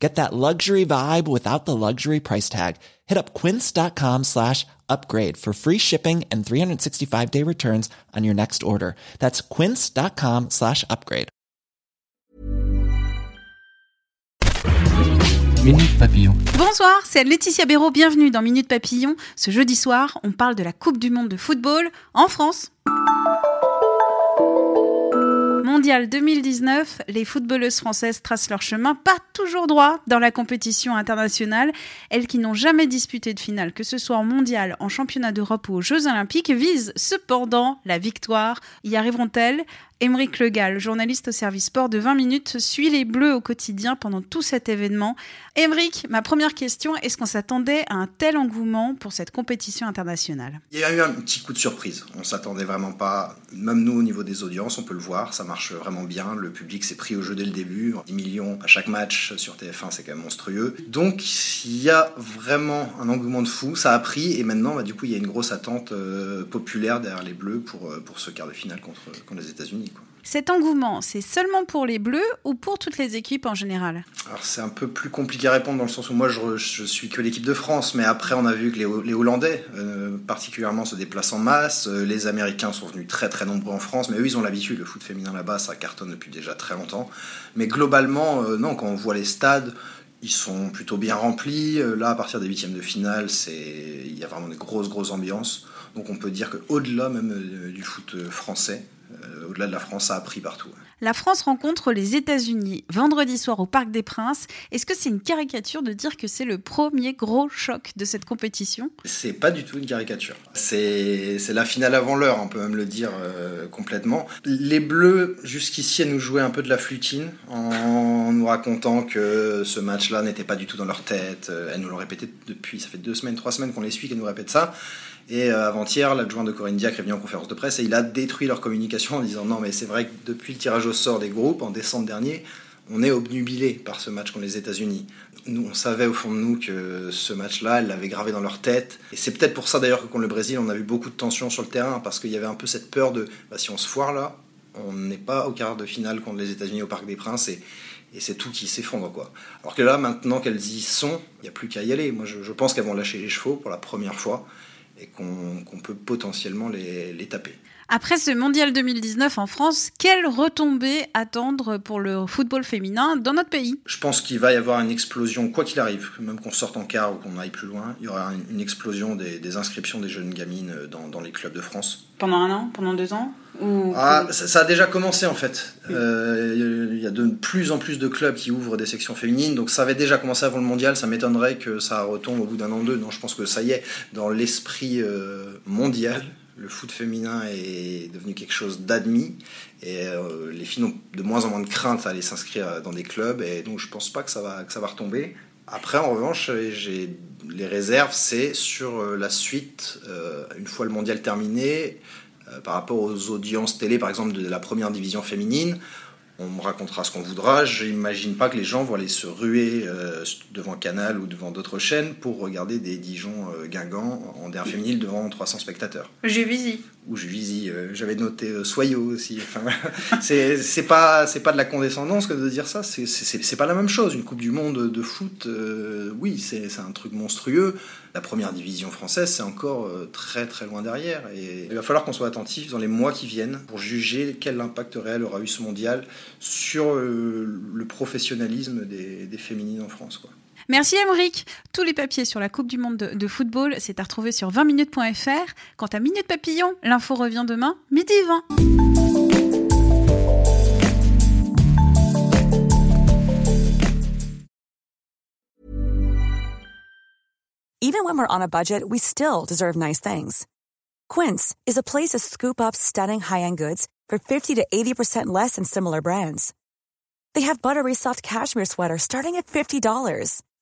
Get that luxury vibe without the luxury price tag. Hit up quince.com slash upgrade for free shipping and 365 day returns on your next order. That's quince.com slash upgrade. Minute Papillon. Bonsoir, c'est Laetitia Béraud, bienvenue dans Minute Papillon. Ce jeudi soir, on parle de la Coupe du Monde de football en France. Mondial 2019, les footballeuses françaises tracent leur chemin pas toujours droit dans la compétition internationale. Elles qui n'ont jamais disputé de finale, que ce soit en mondial, en championnat d'Europe ou aux Jeux olympiques, visent cependant la victoire. Y arriveront-elles? Émeric Legal, journaliste au service sport de 20 minutes, suit les Bleus au quotidien pendant tout cet événement. Émeric, ma première question, est-ce qu'on s'attendait à un tel engouement pour cette compétition internationale? Il y a eu un petit coup de surprise. On s'attendait vraiment pas. Même nous, au niveau des audiences, on peut le voir, ça marche vraiment bien. Le public s'est pris au jeu dès le début. 10 millions à chaque match sur TF1, c'est quand même monstrueux. Donc, il y a vraiment un engouement de fou. Ça a pris et maintenant, bah, du coup, il y a une grosse attente euh, populaire derrière les Bleus pour, euh, pour ce quart de finale contre, contre les États-Unis. Cet engouement, c'est seulement pour les Bleus ou pour toutes les équipes en général Alors c'est un peu plus compliqué à répondre dans le sens où moi je, je suis que l'équipe de France, mais après on a vu que les, Hollandais euh, particulièrement se déplacent en masse, euh, les Américains sont venus très très nombreux en France, mais eux ils ont l'habitude, le foot féminin là-bas ça cartonne depuis déjà très longtemps. Mais globalement, euh, non, quand on voit les stades, ils sont plutôt bien remplis. Là, à partir des huitièmes de finale, c'est il y a vraiment des grosses grosses ambiances. Donc on peut dire qu'au-delà même euh, du foot français, au-delà de la France, ça a pris partout. La France rencontre les États-Unis vendredi soir au Parc des Princes. Est-ce que c'est une caricature de dire que c'est le premier gros choc de cette compétition? C'est pas du tout une caricature. C'est c'est la finale avant l'heure, on peut même le dire euh, complètement. Les Bleus, jusqu'ici, elles nous jouaient un peu de la flutine en nous racontant que ce match-là n'était pas du tout dans leur tête. Euh, Elles nous l'ont répété depuis, ça fait deux semaines, trois semaines qu'on les suit, qu'elles nous répètent ça. Et euh, avant-hier, l'adjoint de Corinne Diacre est venu en conférence de presse et il a détruit leur communication en disant non mais c'est vrai que depuis le tirage au sort des groupes en décembre dernier, on est obnubilé par ce match contre les États-Unis. Nous, on savait au fond de nous que ce match-là, elle l'avait gravé dans leur tête. Et c'est peut-être pour ça d'ailleurs que contre le Brésil, on a vu beaucoup de tension sur le terrain parce qu'il y avait un peu cette peur de bah, si on se foire là, on n'est pas au quart de finale contre les États-Unis au Parc des Princes et, c'est tout qui s'effondre quoi. Alors que là, maintenant qu'elles y sont, il n'y a plus qu'à y aller. Moi, je pense qu'elles vont lâcher les chevaux pour la première fois et qu'on peut potentiellement les taper. Après ce mondial 2019 en France, quelle retombée attendre pour le football féminin dans notre pays? Je pense qu'il va y avoir une explosion, quoi qu'il arrive, même qu'on sorte en quart ou qu'on aille plus loin, il y aura une, explosion des, des inscriptions des jeunes gamines dans, dans les clubs de France. Pendant un an? Pendant deux ans? Ou... Ah, ça, ça a déjà commencé en fait. Euh, Il y a de plus en plus de clubs qui ouvrent des sections féminines, donc ça avait déjà commencé avant le mondial. Ça m'étonnerait que ça retombe au bout d'un an ou deux. Non, je pense que ça y est, dans l'esprit euh, mondial, le foot féminin est devenu quelque chose d'admis et euh, les filles ont de moins en moins de crainte à aller s'inscrire dans des clubs et donc je pense pas que ça va, que ça va retomber. Après, en revanche, j'ai les réserves, c'est sur euh, la suite, euh, une fois le mondial terminé, euh, par rapport aux audiences télé, par exemple, de la première division féminine. On me racontera ce qu'on voudra. J'imagine pas que les gens vont aller se ruer euh, devant Canal ou devant d'autres chaînes pour regarder des Dijon euh, Guingamp en dernière féminine devant 300 spectateurs. J'ai Ou Juvisy, euh, j'avais noté euh, Soyaux aussi. Enfin, c'est pas c'est pas de la condescendance que de dire ça. C'est pas la même chose. Une Coupe du Monde de foot, euh, oui, c'est un truc monstrueux. La première division française, c'est encore très très loin derrière. Et il va falloir qu'on soit attentif dans les mois qui viennent pour juger quel impact réel aura eu ce mondial sur le professionnalisme des, des féminines en France. Quoi. Merci Emeric. Tous les papiers sur la Coupe du Monde de, football, c'est à retrouver sur 20minutes.fr. Quant à Minute Papillon, l'info revient demain, midi 20. Even when we're on a budget, we still deserve nice things. Quince is a place to scoop up stunning high-end goods for 50 to 80% less than similar brands. They have buttery soft cashmere sweaters starting at $50,